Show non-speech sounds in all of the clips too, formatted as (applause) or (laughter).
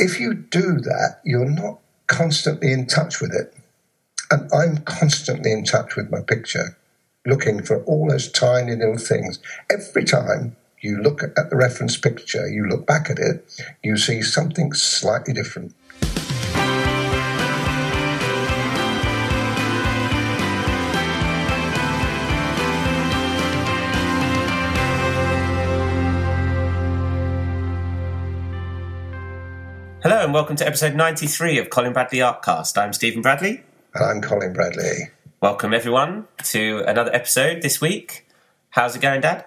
if you do that, you're not constantly in touch with it. And I'm constantly in touch with my picture, looking for all those tiny little things. Every time you look at the reference picture, you look back at it, you see something slightly different. And welcome to episode 93 of Colin Bradley Artcast. I'm Stephen Bradley. And I'm Colin Bradley. Welcome everyone to another episode this week. How's it going, Dad?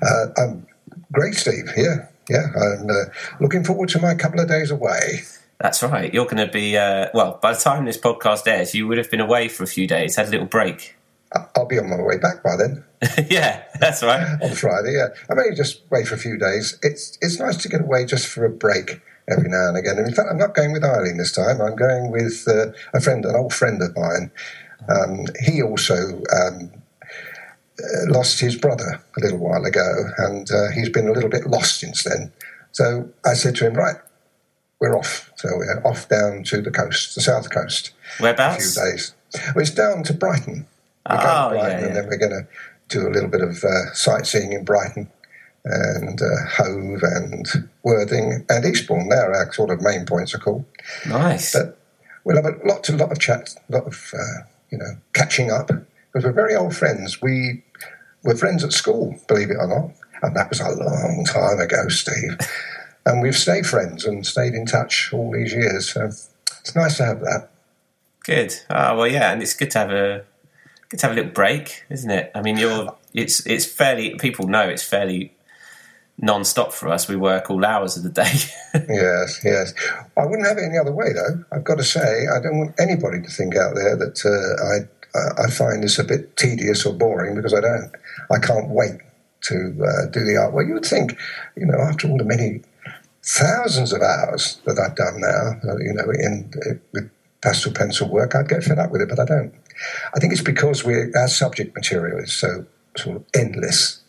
Uh, I'm great, Steve. Yeah, yeah. I'm uh, looking forward to my couple of days away. That's right. You're going to be, uh, well, by the time this podcast airs, you would have been away for a few days, had a little break. I'll be on my way back by then. (laughs) yeah, that's right. on Friday, yeah. I may just wait for a few days. It's it's nice to get away just for a break every now and again. And in fact, I'm not going with Eileen this time. I'm going with uh, a friend, an old friend of mine. Um, he also um, uh, lost his brother a little while ago, and uh, he's been a little bit lost since then. So I said to him, right, we're off. So we're off down to the coast, the south coast. Whereabouts? A few days. Well, it's down to Brighton. We're oh, Brighton, yeah, yeah. and then we're going to do a little bit of uh, sightseeing in Brighton and uh, Hove and Worthing and Eastbourne. They're our sort of main points of call. Nice. But we'll have a lot, a lot of chat, a lot of uh, you know catching up because we're very old friends. We were friends at school, believe it or not, and that was a long time ago, Steve. (laughs) and we've stayed friends and stayed in touch all these years. So it's nice to have that. Good. Oh, well, yeah, and it's good to have a good to have a little break, isn't it? I mean, you're it's it's fairly people know it's fairly non-stop for us. We work all hours of the day. (laughs) yes, yes. I wouldn't have it any other way, though. I've got to say, I don't want anybody to think out there that uh, I I find this a bit tedious or boring because I don't. I can't wait to uh, do the art. Well, you would think, you know, after all the many thousands of hours that I've done now, uh, you know, in, in with pastel pencil work, I'd get fed up with it, but I don't. I think it's because we our subject material is so sort of endless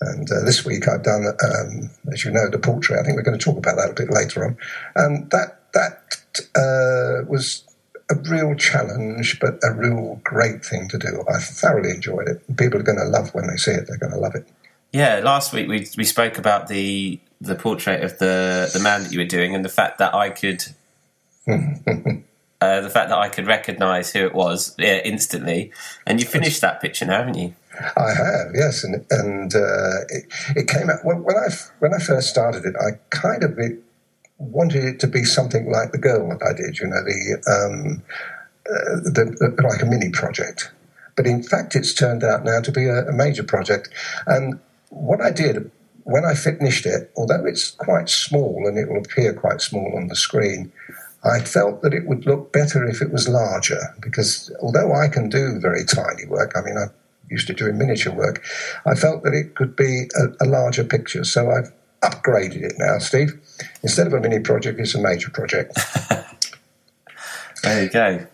and uh, this week I've done, um, as you know, the portrait. I think we're going to talk about that a bit later on. And that that uh, was a real challenge, but a real great thing to do. I thoroughly enjoyed it. People are going to love when they see it. They're going to love it. Yeah, last week we we spoke about the the portrait of the the man that you were doing, and the fact that I could. (laughs) uh, the fact that I could recognise who it was yeah, instantly, and you finished that picture now, haven't you? I have, yes, and and uh, it, it, came out when, when, I when I first started it. I kind of it, wanted it to be something like the girl that I did, you know, the, um, uh, the, the, like a mini project. But in fact, it's turned out now to be a, a major project. And what I did when I finished it, although it's quite small and it will appear quite small on the screen, I felt that it would look better if it was larger because although I can do very tiny work, I mean, I used to doing miniature work, I felt that it could be a, a larger picture. So I've upgraded it now, Steve. Instead of a mini project, it's a major project. (laughs) there you go.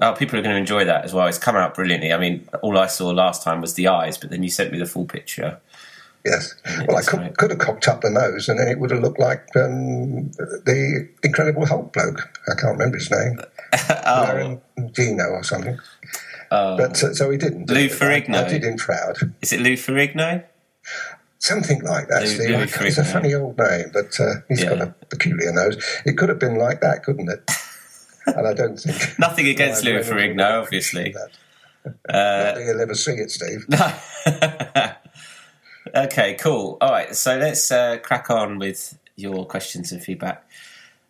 Oh, people are going to enjoy that as well. It's come out brilliantly. I mean, all I saw last time was the eyes, but then you sent me the full picture. Yes. Well, I could, could, have cocked up the nose, and then it would have looked like um, the Incredible Hulk bloke. I can't remember his name. (laughs) oh. Dino or something. Um, but so he didn't. Lou Ferrigno. I, I, did him proud. Is it Lou Ferrigno? Something like that. Lou, Steve. Lou it's a funny old name, but uh, he's yeah. got a peculiar nose. It could have been like that, couldn't it? (laughs) and I don't think. (laughs) Nothing against Lou Ferrigno, obviously. (laughs) Uh, you'll ever see it, Steve. okay, cool. All right, so let's uh, crack on with your questions and feedback.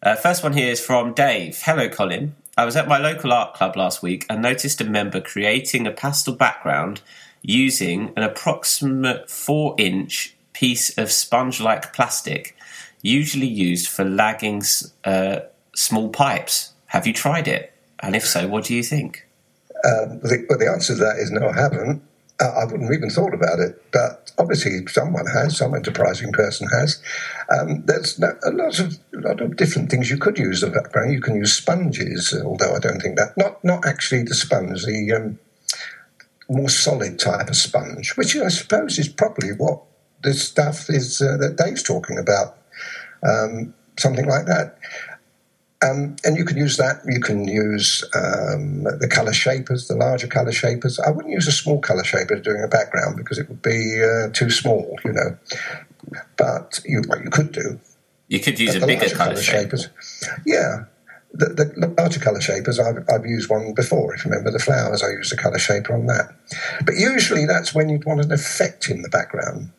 Uh, first one here is from Dave. Hello, Colin. I was at my local art club last week and noticed a member creating a pastel background using an approximate 4 inch piece of sponge like plastic, usually used for lagging uh, small pipes. Have you tried it? And if so, what do you think? Um, well, the answer to that is no, I haven't. Uh, I wouldn't have even thought about it, but obviously someone has, some enterprising person has. Um, there's a lot of a lot of different things you could use the background. You can use sponges, although I don't think that not not actually the sponge, the um, more solid type of sponge, which I suppose is probably what the stuff is uh, that Dave's talking about. Um, something like that. Um, and you can use that. You can use um, the color shapers, the larger color shapers. I wouldn't use a small color shaper doing a background because it would be uh, too small, you know. But you, what you could do. You could use a bigger color, shapers. Yeah. The, the, larger colour shapers, I've, I've used one before. If you remember the flowers, I used a colour shaper on that. But usually that's when you'd want an effect in the background.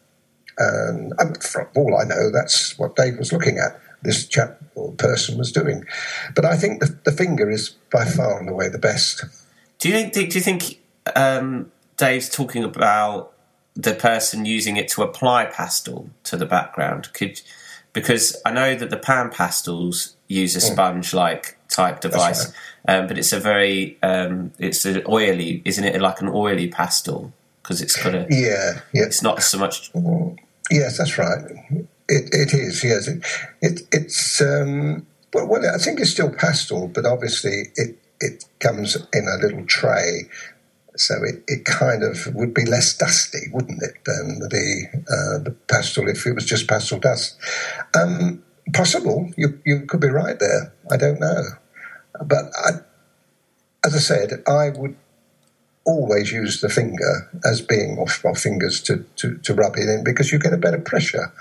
And um, from all I know, that's what Dave was looking at this chap or person was doing. But I think the, the finger is by far and away the best. Do you think? Do you think um, Dave's talking about the person using it to apply pastel to the background? Could because I know that the pan pastels use a hmm. sponge-like type device, right. um, but it's a very um, it's an oily, isn't it? Like an oily pastel because it's got a yeah, yeah. It's not so much. Yes, that's right. It, it is, yes. It, it it's um, well, well, I think it's still pastel, but obviously it it comes in a little tray, so it, it kind of would be less dusty, wouldn't it, than the uh, the pastel if it was just pastel dust. Um, possible, you you could be right there. I don't know, but I, as I said, I would always use the finger as being off our fingers to, to, to rub it in because you get a better pressure.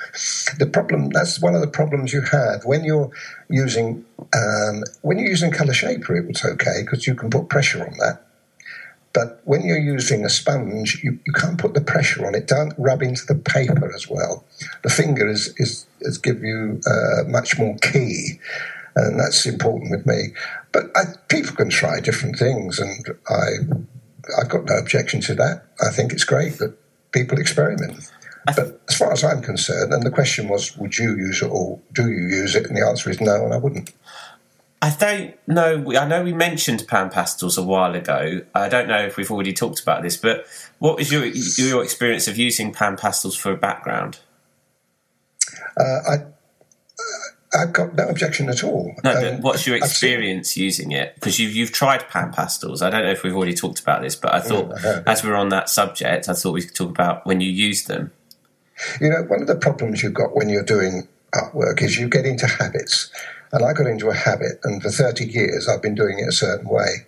The problem that's one of the problems you have when you're using um, when you're using color shaper, it was okay because you can put pressure on that. But when you're using a sponge, you, you can't put the pressure on it. Don't rub into the paper as well. The finger is is, is give you uh, much more key, and that's important with me. But I, people can try different things, and I I've got no objection to that. I think it's great that people experiment. But as far as I'm concerned, and the question was, would you use it or do you use it? And the answer is no, and I wouldn't. I don't know. I know we mentioned pan pastels a while ago. I don't know if we've already talked about this, but what was your your experience of using pan pastels for a background? Uh, I I've got no objection at all. No, but um, what's your experience seen... using it? Because you've you've tried pan pastels. I don't know if we've already talked about this, but I thought as we're on that subject, I thought we could talk about when you use them. You know, one of the problems you've got when you're doing artwork is you get into habits. And I got into a habit, and for 30 years I've been doing it a certain way.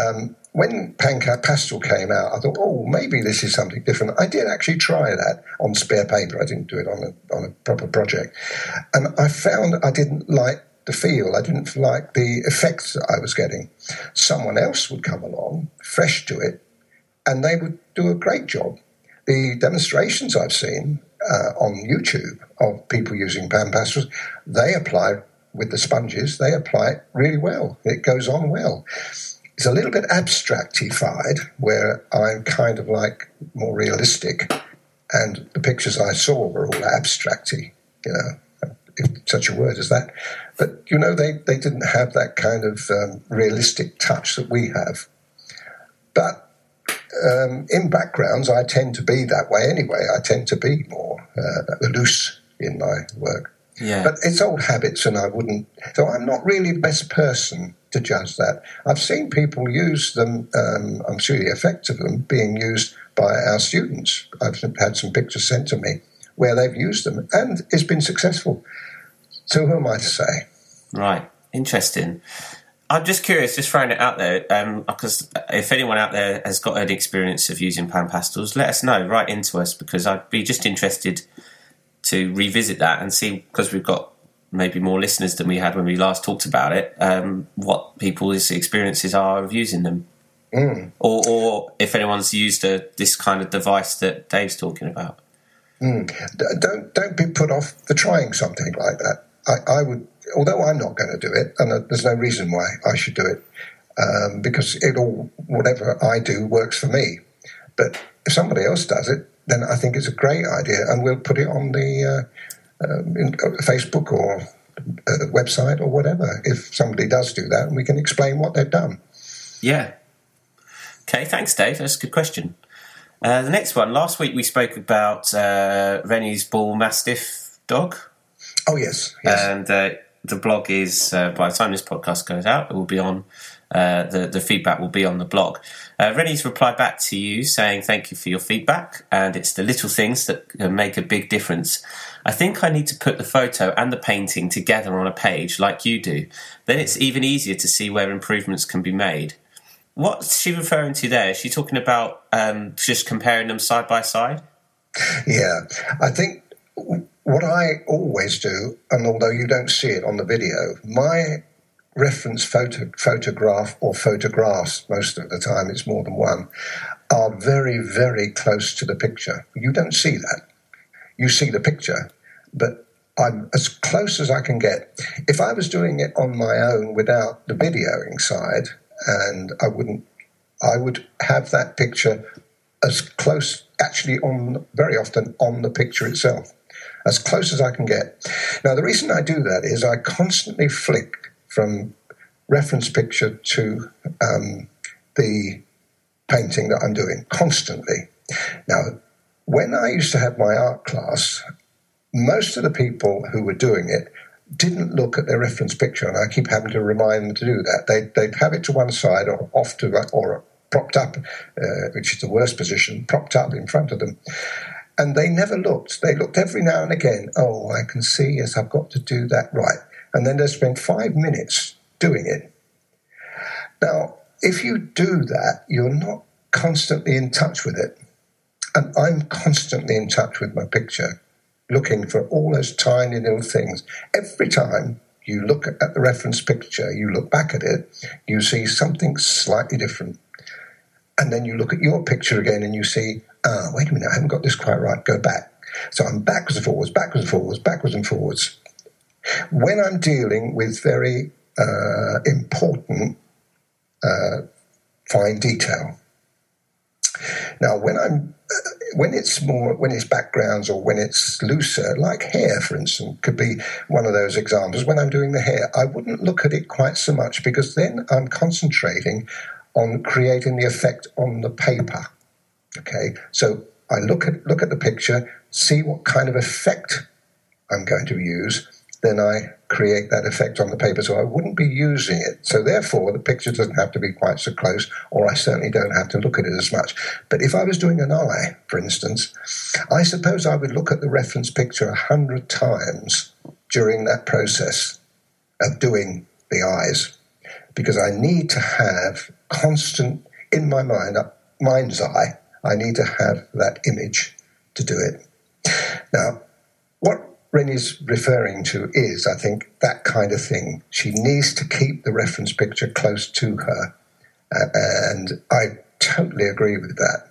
Um, when Panca Pastel came out, I thought, oh, maybe this is something different. I did actually try that on spare paper. I didn't do it on a, on a proper project. And I found I didn't like the feel, I didn't like the effects that I was getting. Someone else would come along, fresh to it, and they would do a great job. The demonstrations I've seen uh, on YouTube of people using pan pastels, they apply with the sponges, they apply it really well. It goes on well. It's a little bit abstractified, where I'm kind of like more realistic, and the pictures I saw were all abstracty, you know, if such a word as that. But you know, they they didn't have that kind of um, realistic touch that we have. But um, in backgrounds, I tend to be that way anyway. I tend to be more uh, loose in my work. Yeah. But it's old habits, and I wouldn't. So I'm not really the best person to judge that. I've seen people use them. Um, I'm sure the effect of them being used by our students. I've had some pictures sent to me where they've used them, and it's been successful. So who am I to say? Right. Interesting. I'm just curious, just throwing it out there, because um, if anyone out there has got an experience of using pan pastels, let us know. Write into us because I'd be just interested to revisit that and see because we've got maybe more listeners than we had when we last talked about it. Um, what people's experiences are of using them, mm. or, or if anyone's used a, this kind of device that Dave's talking about. Mm. Don't don't be put off for trying something like that. I, I would, although I'm not going to do it, and there's no reason why I should do it, um, because it all whatever I do works for me. But if somebody else does it, then I think it's a great idea, and we'll put it on the uh, um, in, uh, Facebook or uh, website or whatever. If somebody does do that, and we can explain what they've done. Yeah. Okay. Thanks, Dave. That's a good question. Uh, the next one. Last week we spoke about uh, Rennie's bull mastiff dog. Oh yes, yes. And uh, the blog is uh, by the time this podcast goes out, it will be on. Uh, the the feedback will be on the blog. Uh, Rennie's replied back to you saying thank you for your feedback, and it's the little things that make a big difference. I think I need to put the photo and the painting together on a page like you do. Then it's even easier to see where improvements can be made. What's she referring to there? Is she talking about um, just comparing them side by side? Yeah, I think what I always do, and although you don't see it on the video, my reference photo, photograph or photographs, most of the time it's more than one, are very, very close to the picture. You don't see that. You see the picture, but I'm as close as I can get. If I was doing it on my own without the videoing side, and I wouldn't, I would have that picture as close, actually, on very often on the picture itself, as close as I can get. Now, the reason I do that is I constantly flick from reference picture to um, the painting that I'm doing constantly. Now, when I used to have my art class, most of the people who were doing it didn't look at their reference picture, and I keep having to remind them to do that. They, they'd have it to one side or off to or propped up, uh, which is the worst position, propped up in front of them. And they never looked. They looked every now and again. Oh, I can see. Yes, I've got to do that right. And then they spent five minutes doing it. Now, if you do that, you're not constantly in touch with it. And I'm constantly in touch with my picture, looking for all those tiny little things. Every time you look at the reference picture, you look back at it, you see something slightly different. And then you look at your picture again and you see, ah, wait a minute, I haven't got this quite right, go back. So I'm backwards and forwards, backwards and forwards, backwards and forwards. When I'm dealing with very uh, important uh, fine detail. Now, when I'm when it's more when it's backgrounds or when it's looser, like hair, for instance, could be one of those examples. When I'm doing the hair, I wouldn't look at it quite so much because then I'm concentrating on creating the effect on the paper. Okay, so I look at look at the picture, see what kind of effect I'm going to use, then I create that effect on the paper. So I wouldn't be using it. So therefore, the picture doesn't have to be quite so close, or I certainly don't have to look at it as much. But if I was doing an eye, for instance, I suppose I would look at the reference picture a hundred times during that process of doing the eyes, because I need to have constant in my mind, uh, mind's eye. I need to have that image to do it. Now, what Rennie's referring to is, I think, that kind of thing. She needs to keep the reference picture close to her. Uh, and I totally agree with that.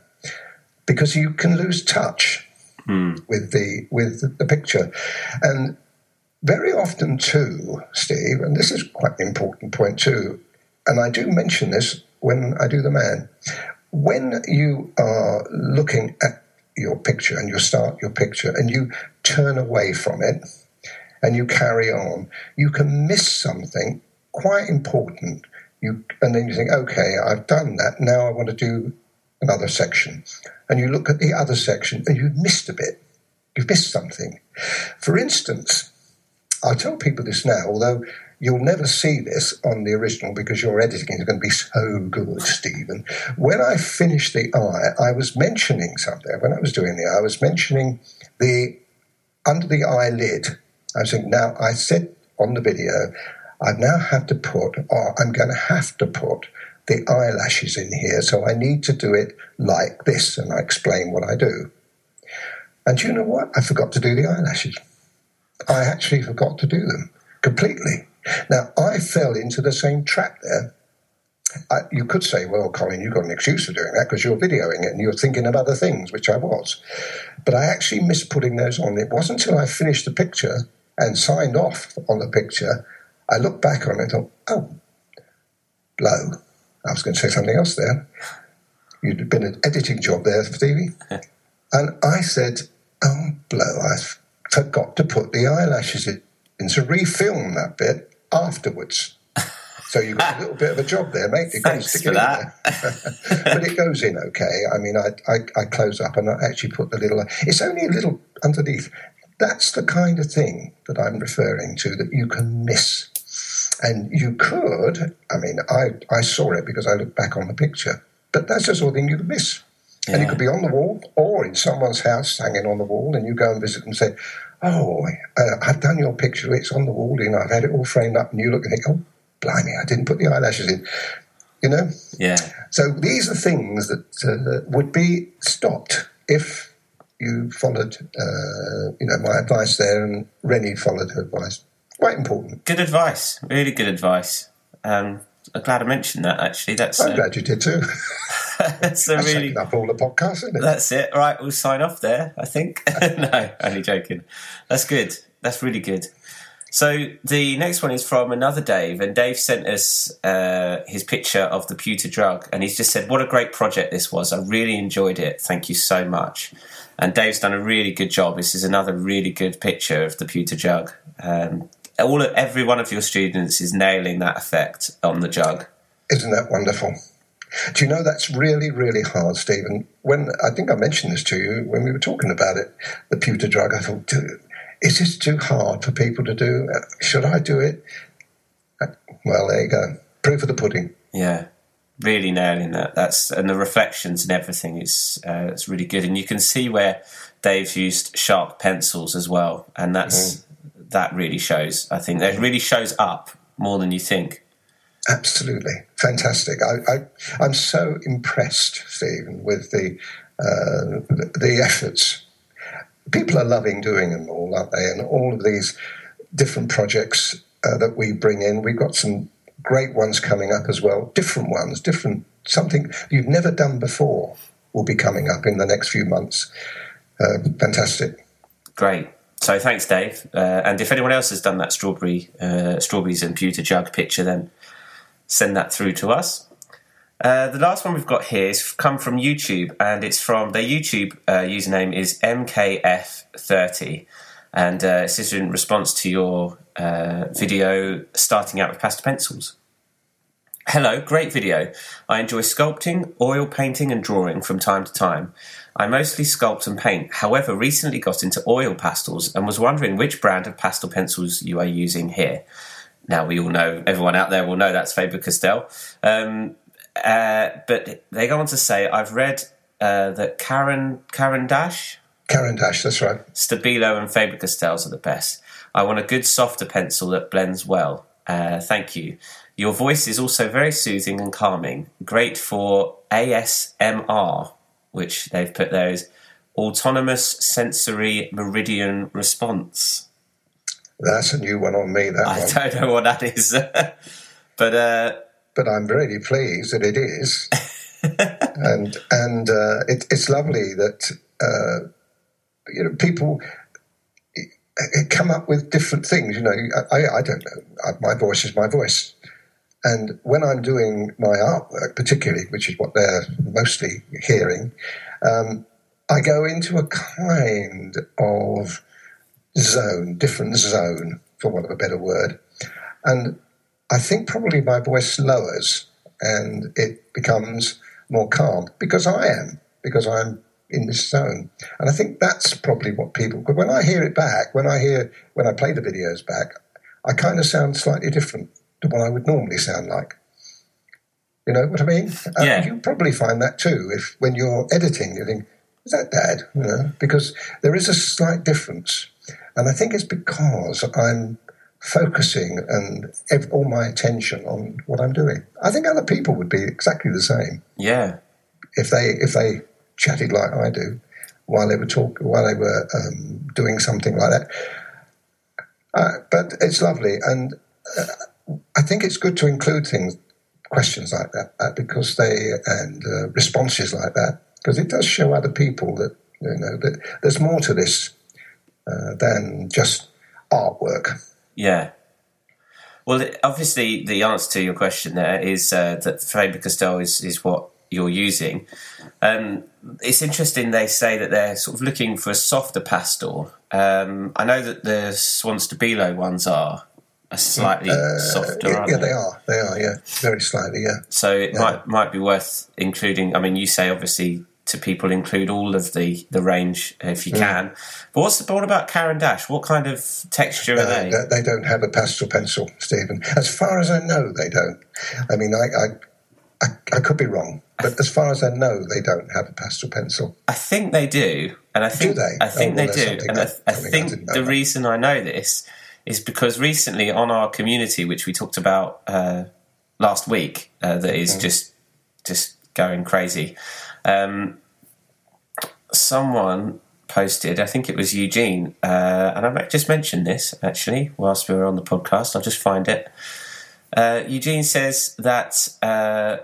Because you can lose touch hmm. with the with the picture. And very often too, Steve, and this is quite an important point too, and I do mention this when I do the man. When you are looking at your picture and you start your picture and you turn away from it and you carry on, you can miss something quite important. You and then you think, okay, I've done that. Now I want to do another section, and you look at the other section and you've missed a bit. You've missed something. For instance, I'll tell people this now, although You'll never see this on the original because your editing is going to be so good, Stephen. When I finished the eye, I was mentioning something. When I was doing the eye, I was mentioning the under the eyelid. I think now I said on the video, I now have to put, or I'm going to have to put the eyelashes in here. So I need to do it like this. And I explain what I do. And you know what? I forgot to do the eyelashes. I actually forgot to do them completely. Now, I fell into the same trap there. I, you could say, well, Colin, you've got an excuse for doing that because you're videoing it and you're thinking of other things, which I was. But I actually missed putting those on. It wasn't until I finished the picture and signed off on the picture, I looked back on it and thought, oh, blow. I was going to say something else there. You'd been an editing job there, Stevie. (laughs) and I said, oh, blow, I forgot to put the eyelashes in and to refilm that bit afterwards. So you've got a little bit of a job there, mate. Thanks for that. (laughs) but it goes in okay. I mean, I, I, I, close up and I actually put the little. It's only a little underneath. that's the kind of thing that I'm referring to that you can miss. And you could, I mean, I, I saw it because I looked back on the picture, but that's the sort of thing you could miss. Yeah. And it could be on the wall or in someone's house hanging on the wall, and you go and visit and say, Oh, uh, I've done your picture, it's on the wall, you know, I've had it all framed up, and you look and think, Oh, blimey, I didn't put the eyelashes in. You know? Yeah. So these are things that uh, would be stopped if you followed, uh, you know, my advice there, and Rennie followed her advice. Quite important. Good advice. Really good advice. Um, I'm glad I mentioned that. Actually, that's. I'm uh, glad you did too. (laughs) that's a that's really up all the podcasts, isn't it? That's it. Right, we'll sign off there. I think. (laughs) no, only joking. That's good. That's really good. So the next one is from another Dave, and Dave sent us uh, his picture of the pewter jug, and he's just said, "What a great project this was! I really enjoyed it. Thank you so much." And Dave's done a really good job. This is another really good picture of the pewter jug. Um, all every one of your students is nailing that effect on the jug. Isn't that wonderful? Do you know that's really, really hard, Stephen? When I think I mentioned this to you when we were talking about it, the pewter jug, I thought, is this too hard for people to do? Uh, should I do it? Uh, well, there you go. Proof of the pudding. Yeah, really nailing that. That's and the reflections and everything is uh, it's really good, and you can see where Dave's used sharp pencils as well, and that's mm that really shows. I think that really shows up more than you think. Absolutely fantastic. I, I am so impressed, Stephen, with the uh, the efforts. People are loving doing them all, aren't they? And all of these different projects uh, that we bring in. We've got some great ones coming up as well. Different ones, different something you've never done before will be coming up in the next few months. Uh, fantastic. Great. So thanks, Dave. Uh, and if anyone else has done that strawberry, uh, strawberries and pewter jug picture, then send that through to us. Uh, the last one we've got here is come from YouTube, and it's from their YouTube uh, username is MKF30, and uh, this is in response to your uh, video starting out with pastel pencils. Hello, great video. I enjoy sculpting, oil painting, and drawing from time to time. I mostly sculpt and paint, however, recently got into oil pastels and was wondering which brand of pastel pencils you are using here. Now, we all know, everyone out there will know that's Faber Castell. Um, uh, but they go on to say, I've read uh, that Karen Caran d'Ache, Caran d'Ache, that's right. Stabilo and Faber Castells are the best. I want a good softer pencil that blends well. Uh, thank you. Your voice is also very soothing and calming. Great for ASMR which they've put there is autonomous sensory meridian response. That's a new one on me. That I one. don't know what that is, (laughs) but uh, but I'm really pleased that it is, (laughs) and and uh, it, it's lovely that uh, you know people come up with different things. You know, I, I don't know. My voice is my voice. And when I'm doing my artwork, particularly, which is what they're mostly hearing, um, I go into a kind of zone, different zone, for want of a better word. And I think probably my voice lowers and it becomes more calm because I am, because I'm in this zone. And I think that's probably what people, because when I hear it back, when I hear, when I play the videos back, I kind of sound slightly different to what I would normally sound like. You know what I mean? Yeah. you probably find that too. If when you're editing, you think, "Is that dad?" You know, because there is a slight difference, and I think it's because I'm focusing and all my attention on what I'm doing. I think other people would be exactly the same. Yeah. If they if they chatted like I do while they were talking while they were um, doing something like that. Uh, but it's lovely, and uh, I think it's good to include things, questions like that, uh, because they and uh, responses like that, because it does show other people that you know that there's more to this uh, than just artwork. Yeah. Well, obviously, the answer to your question there is uh, that Faber Castell is, is what you're using. Um, it's interesting they say that they're sort of looking for a softer pastel. Um, I know that the Swan Stabilo ones are, are slightly uh, softer. Yeah, yeah they? they? are. They are. Yeah, very slightly. Yeah. So it yeah. might might be worth including. I mean, you say obviously to people include all of the, the range if Mm. you can. But what's the what about Caran d'Ache? What kind of texture are they? they, don't have a pastel pencil, Stephen. As far as I know, they don't. I mean, I, I, I, I could be wrong, but as far as I know, they don't have a pastel pencil. I think they do, and I think they? I think Oh, well, they do, and I, that- I I think didn't the about. reason I know this is because recently on our community, which we talked about uh, last week, uh, that is Mm-hmm. just just going crazy. Um, someone posted, I think it was Eugene, uh, and I just mentioned this actually whilst we were on the podcast. I'll just find it. Uh, Eugene says that uh,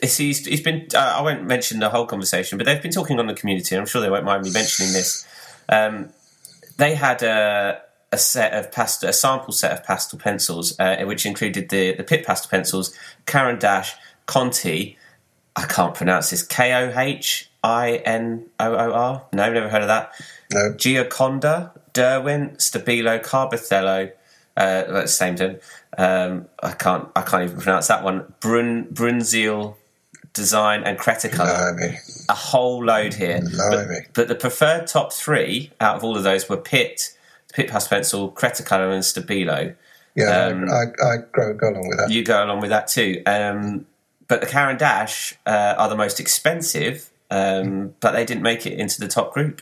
he's, he's been. Uh, I won't mention the whole conversation, but they've been talking on the community. I'm sure they won't mind me mentioning this. Um, they had a, a set of pastel, a sample set of pastel pencils, uh, which included the the Pitt pastel pencils, Caran d'Ache, Conté. I can't pronounce this. K O H I N O O R. No, never heard of that. No, Gioconda, Derwent, Stabilo, CarbOthello. Uh, that's the same thing. Um, I can't. I can't even pronounce that one. Bruynzeel Design and Cretacolor. blimey, A whole load here. But, but the preferred top three out of all of those were Pitt, Pitt Pastel Pencil, Cretacolor, and Stabilo. Yeah, Um, I, I go, go along with that. You go along with that too. Um, but the Caran d'Ache uh, are the most expensive, um, but they didn't make it into the top group.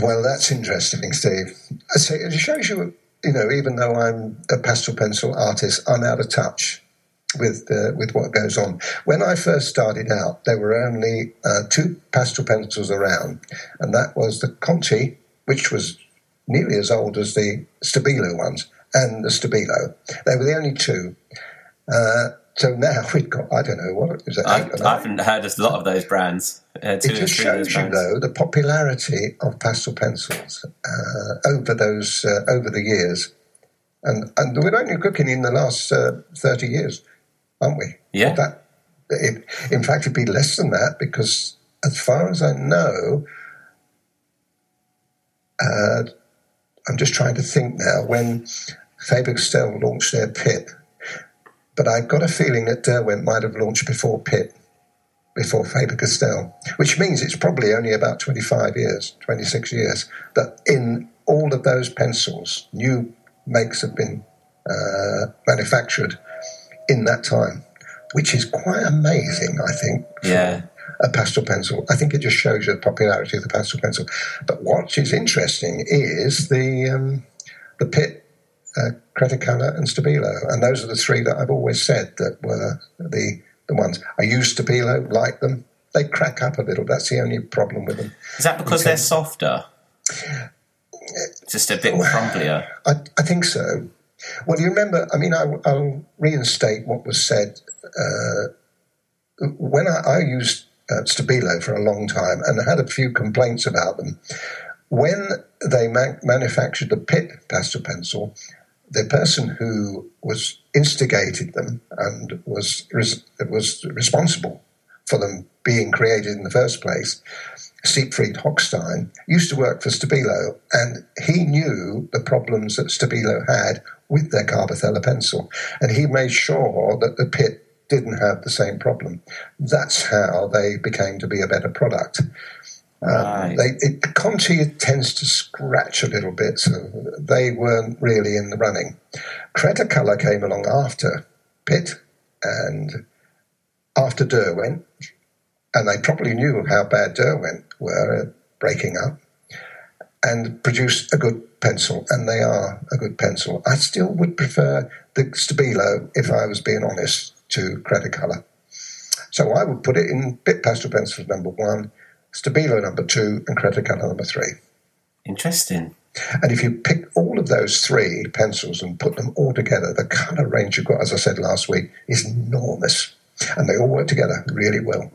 Well, that's interesting, Steve. It shows you, you know, even though I'm a pastel pencil artist, I'm out of touch with uh, with what goes on. When I first started out, there were only uh, two pastel pencils around, and that was the Conté, which was nearly as old as the Stabilo ones, and the Stabilo. They were the only two. Uh, so now we've got, I don't know, what is it, I, I haven't heard a lot of those brands. Uh, It just shows you, though, the popularity of pastel pencils uh, over those uh, over the years, and and we're only cooking in the last uh, thirty years, aren't we? Yeah. That, it, in fact, it'd be less than that because, as far as I know, uh, I'm just trying to think now when Faber Castell launched their Pitt, but I've got a feeling that Derwent might have launched before Pitt before Faber Castell, which means it's probably only about 25 years, 26 years, that in all of those pencils, new makes have been uh, manufactured in that time, which is quite amazing, I think. for Yeah. A pastel pencil. I think it just shows you the popularity of the pastel pencil. But what is interesting is the um, the Pitt, uh, Cretacolor, and Stabilo, and those are the three that I've always said that were the the ones. I use Stabilo, like them. They crack up a little. That's the only problem with them. Is that because they're softer? Just a bit crumblier. I, I think so. Well, you remember, I mean, I, will reinstate what was said. Uh, when I, I used uh, Stabilo for a long time and I had a few complaints about them, when they ma- manufactured the Pitt pastel pencil, the person who was instigated them and was was responsible for them being created in the first place, Siegfried Hochstein, used to work for Stabilo, and he knew the problems that Stabilo had with their CarbOthello pencil, and he made sure that the Pitt didn't have the same problem. That's how they became to be a better product. Um, right. They, it, Conté tends to scratch a little bit, so they weren't really in the running. Cretacolor came along after Pitt and after Derwent, and they probably knew how bad Derwent were at breaking up, and produced a good pencil, and they are a good pencil. I still would prefer the Stabilo, if I was being honest, to Cretacolor. So I would put it in Pitt Pastel Pencils number one, Stabilo number two, and Cretacolor number three. Interesting. And if you pick all of those three pencils and put them all together, the colour range you've got, as I said last week, is enormous. And they all work together really well.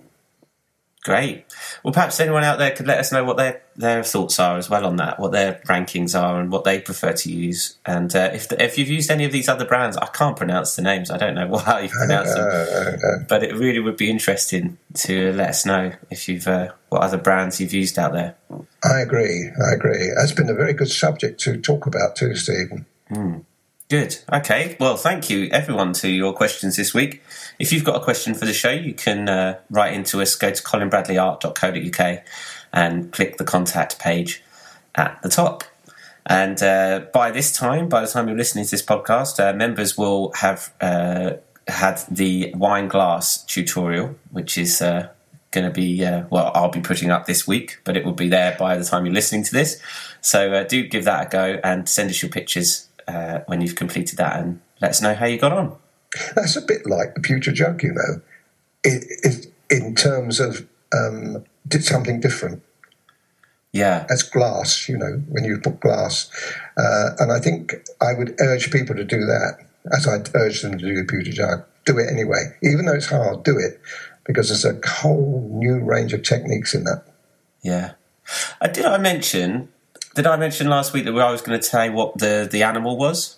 Great. Well, perhaps anyone out there could let us know what their, their thoughts are as well on that, what their rankings are, and what they prefer to use. And uh, if the, if you've used any of these other brands, I can't pronounce the names. I don't know (laughs) how you pronounce them, (laughs) but it really would be interesting to let us know if you've uh, what other brands you've used out there. I agree. I agree. That's been a very good subject to talk about too, Stephen. Good. Okay. Well, thank you everyone to your questions this week. If you've got a question for the show, you can uh, write into us. Go to colinbradleyart.co.uk and click the contact page at the top. And uh, by this time, by the time you're listening to this podcast, uh, members will have uh, had the wine glass tutorial, which is uh, going to be uh, well, I'll be putting up this week, but it will be there by the time you're listening to this. So uh, do give that a go and send us your pictures uh, when you've completed that, and let us know how you got on. That's a bit like the pewter jug, you know, it, it, in terms of um, did something different. Yeah, as glass, you know, when you put glass, uh, and I think I would urge people to do that, as I'd urge them to do the pewter jug. Do it anyway, even though it's hard. Do it because there's a whole new range of techniques in that. Yeah, uh, did I mention? Did I mention last week that I was going to tell you what the the animal was?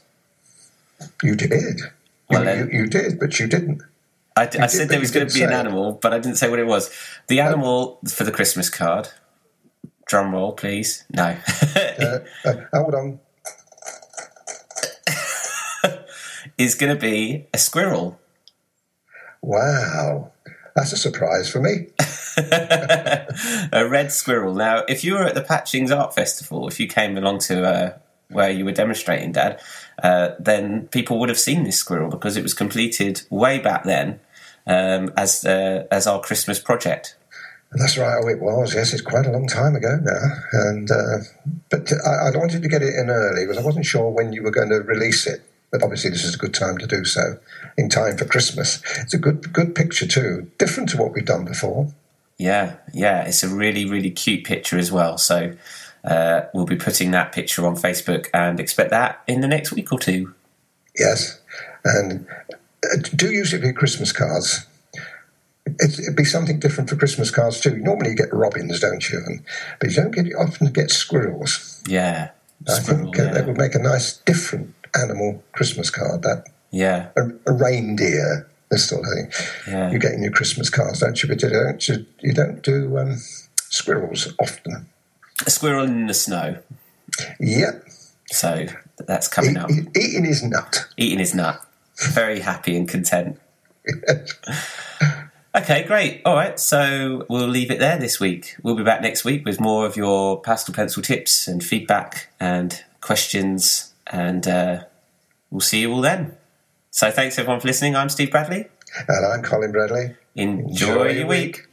You did. Well, you, you, you did, but you didn't. I, I said there was going to be an animal, but I didn't say what it was. The animal for the Christmas card. Drum roll, please. No. (laughs) uh, uh, hold on. is going to be a squirrel. Wow. That's a surprise for me. (laughs) a red squirrel. Now, if you were at the Patchings Art Festival, if you came along to uh, where you were demonstrating, Dad, uh, then people would have seen this squirrel because it was completed way back then um, as uh, as our Christmas project. That's right. Oh, it was. Yes, it's quite a long time ago now. And uh, but I, I wanted to get it in early because I wasn't sure when you were going to release it. But obviously, this is a good time to do so in time for Christmas. It's a good good picture too, different to what we've done before. Yeah, yeah, it's a really really cute picture as well. So uh, we'll be putting that picture on Facebook and expect that in the next week or two. Yes, and uh, do use it for Christmas cards. It'd be something different for Christmas cards too. Normally you get robins, don't you? And, but you don't get you often get squirrels. Yeah, I think uh, yeah. that would make a nice different animal Christmas card. That yeah, a, a reindeer, this sort of thing. Yeah. You get in your Christmas cards, don't you? But you don't. You, you don't do um, squirrels often. A squirrel in the snow. Yep. So that's coming eat, up. Eat, eating his nut. Eating his nut. Very happy and content. (laughs) Okay, great. All right, so we'll leave it there this week. We'll be back next week with more of your pastel pencil tips and feedback and questions, and uh, we'll see you all then. So thanks everyone for listening. I'm Steve Bradley. And I'm Colin Bradley. Enjoy, Enjoy your week. week.